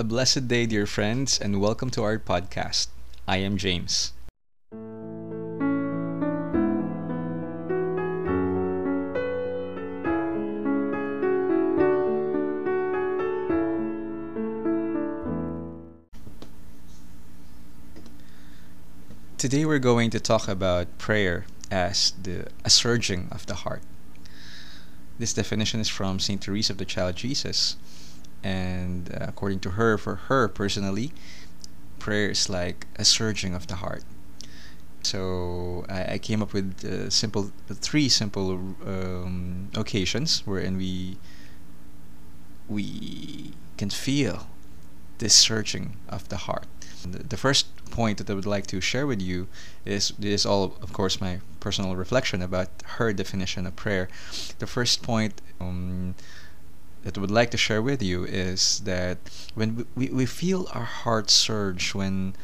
A blessed day, dear friends, and welcome to our podcast. I am James. Today we're going to talk about prayer as the a surging of the heart. This definition is from Saint Teresa of the Child Jesus, and uh, according to her, for her personally, prayer is like a surging of the heart. So I, I came up with uh, simple three simple um, occasions wherein we we can feel this surging of the heart. The, the first point that I would like to share with you is this is all of course my personal reflection about her definition of prayer. The first point um, that I would like to share with you is that when we, we feel our heart surge when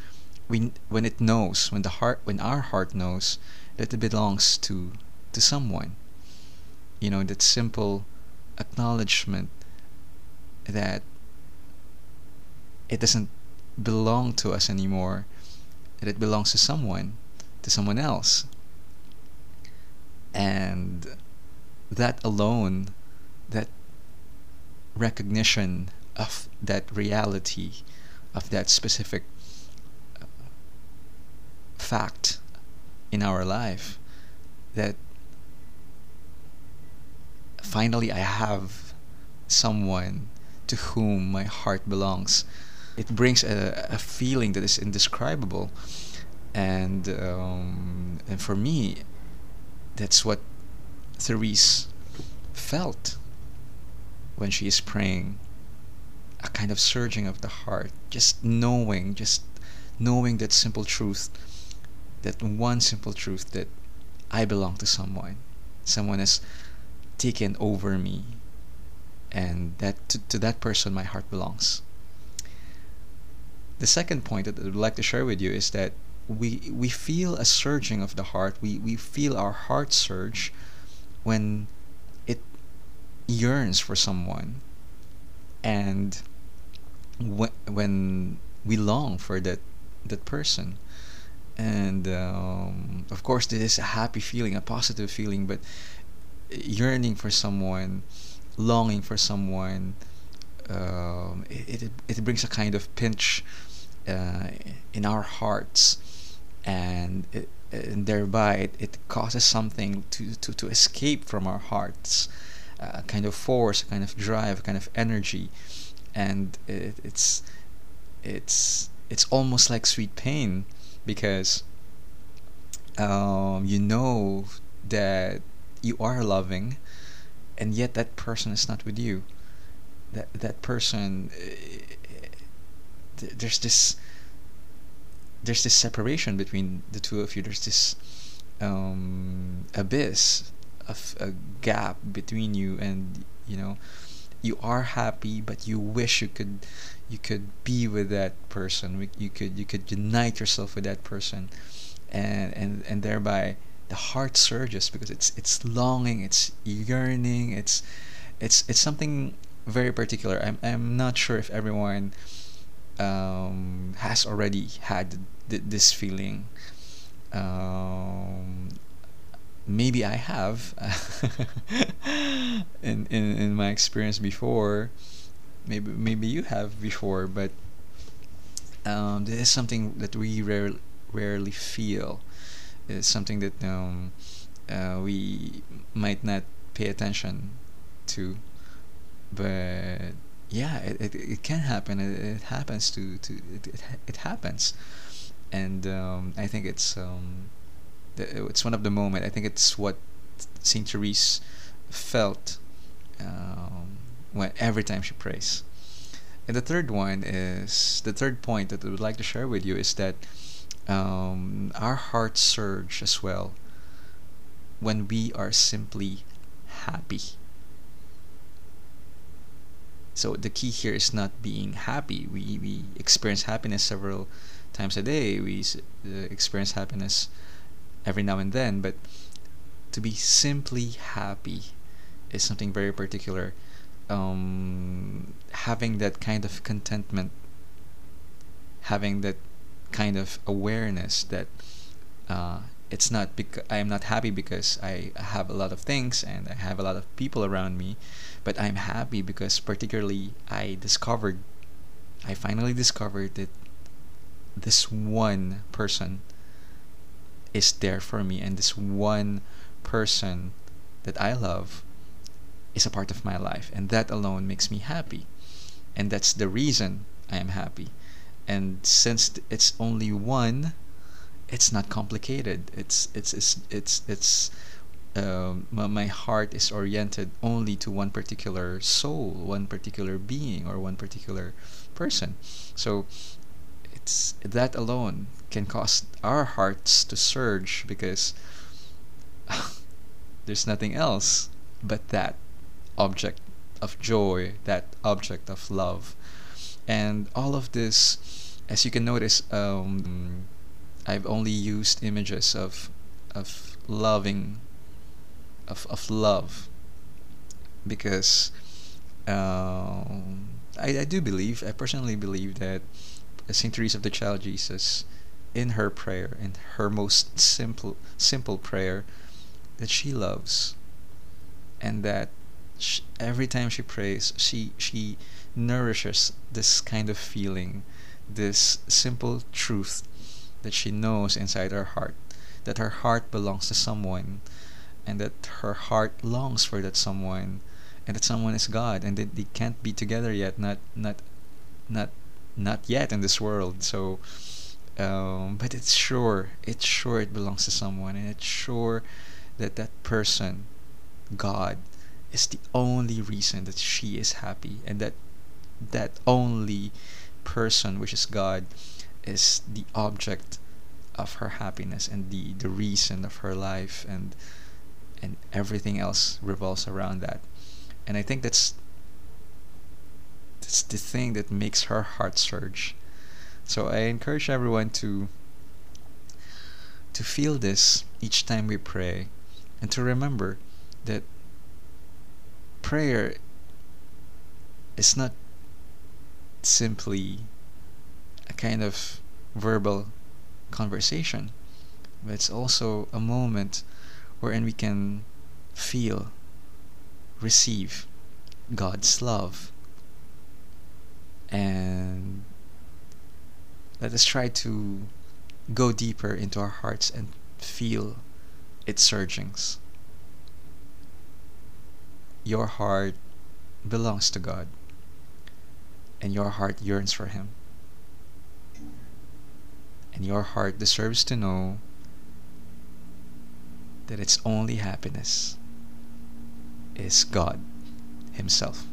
we when it knows when the heart when our heart knows that it belongs to to someone. You know that simple acknowledgement that it doesn't belong to us anymore that it belongs to someone to someone else. And that alone that recognition of that reality of that specific uh, fact in our life that finally I have someone to whom my heart belongs. It brings a, a feeling that is indescribable. And um, and for me that's what Therese felt when she is praying a kind of surging of the heart just knowing just knowing that simple truth that one simple truth that I belong to someone. Someone has taken over me and that to, to that person my heart belongs. The second point that I would like to share with you is that we we feel a surging of the heart. We we feel our heart surge when yearns for someone. And when, when we long for that that person. And um, of course this is a happy feeling a positive feeling but yearning for someone longing for someone um, it, it, it brings a kind of pinch uh, in our hearts. And it, and thereby it, it causes something to, to, to escape from our hearts a kind of force, a kind of drive, a kind of energy, and it, it's it's it's almost like sweet pain because um, you know that you are loving, and yet that person is not with you. That that person, uh, there's this there's this separation between the two of you. There's this um, abyss a, a gap between you and you know you are happy but you wish you could you could be with that person. You could you could unite yourself with that person. And and and thereby the heart surges because it's it's longing it's yearning it's it's it's something very particular. I'm i'm not sure if everyone um, has already had th- this feeling. Um, maybe I have in, in in my experience before maybe maybe you have before but um, this is something that we rare, rarely feel. It's something that um, uh, we might not pay attention to but yeah it, it, it can happen. It, it happens to, to it, it, it happens. And um, I think it's um, it's one of the moment. I think it's what Saint Therese felt um, when every time she prays. And the third one is the third point that I would like to share with you is that um, our hearts surge as well when we are simply happy. So the key here is not being happy. We we experience happiness several times a day. We uh, experience happiness every now and then, but to be simply happy is something very particular. Um, having that kind of contentment having that kind of awareness that uh, it's not because I am not happy because I have a lot of things and I have a lot of people around me, but I'm happy because particularly I discovered, I finally discovered that this one person is there for me. And this one person that I love is a part of my life. And that alone makes me happy. And that's the reason I am happy. And since it's only one it's not complicated. It's it's it's it's, it's um, my heart is oriented only to one particular soul one particular being or one particular person. So it's that alone can cause our hearts to surge because there's nothing else but that object of joy, that object of love. And all of this, as you can notice, um, I've only used images of of loving of, of love because um, I, I do believe I personally believe that Saint Teresa of the Child Jesus in her prayer in her most simple simple prayer that she loves. And that she, every time she prays she she nourishes this kind of feeling this simple truth that she knows inside her heart that her heart belongs to someone and that her heart longs for that someone and that someone is God and that they can't be together yet not not not not yet in this world so um, but it's sure it's sure it belongs to someone and it's sure that that person God is the only reason that she is happy and that that only person which is God is the object of her happiness and the the reason of her life and and everything else revolves around that. And I think that's that's the thing that makes her heart surge so I encourage everyone to to feel this each time we pray and to remember that prayer is not simply a kind of verbal conversation, but it's also a moment wherein we can feel, receive God's love. And let us try to go deeper into our hearts and feel its surgings. Your heart belongs to God, and your heart yearns for Him. And your heart deserves to know that its only happiness is God Himself.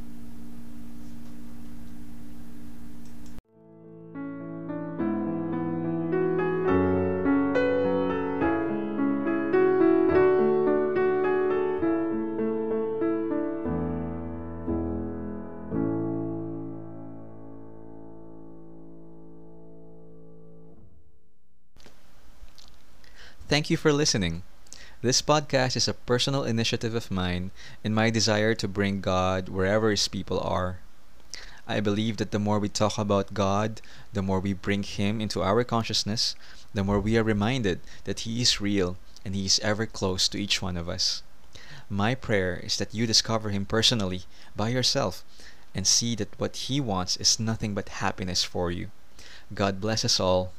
Thank you for listening. This podcast is a personal initiative of mine in my desire to bring God wherever His people are. I believe that the more we talk about God, the more we bring Him into our consciousness, the more we are reminded that He is real and He is ever close to each one of us. My prayer is that you discover Him personally, by yourself, and see that what He wants is nothing but happiness for you. God bless us all.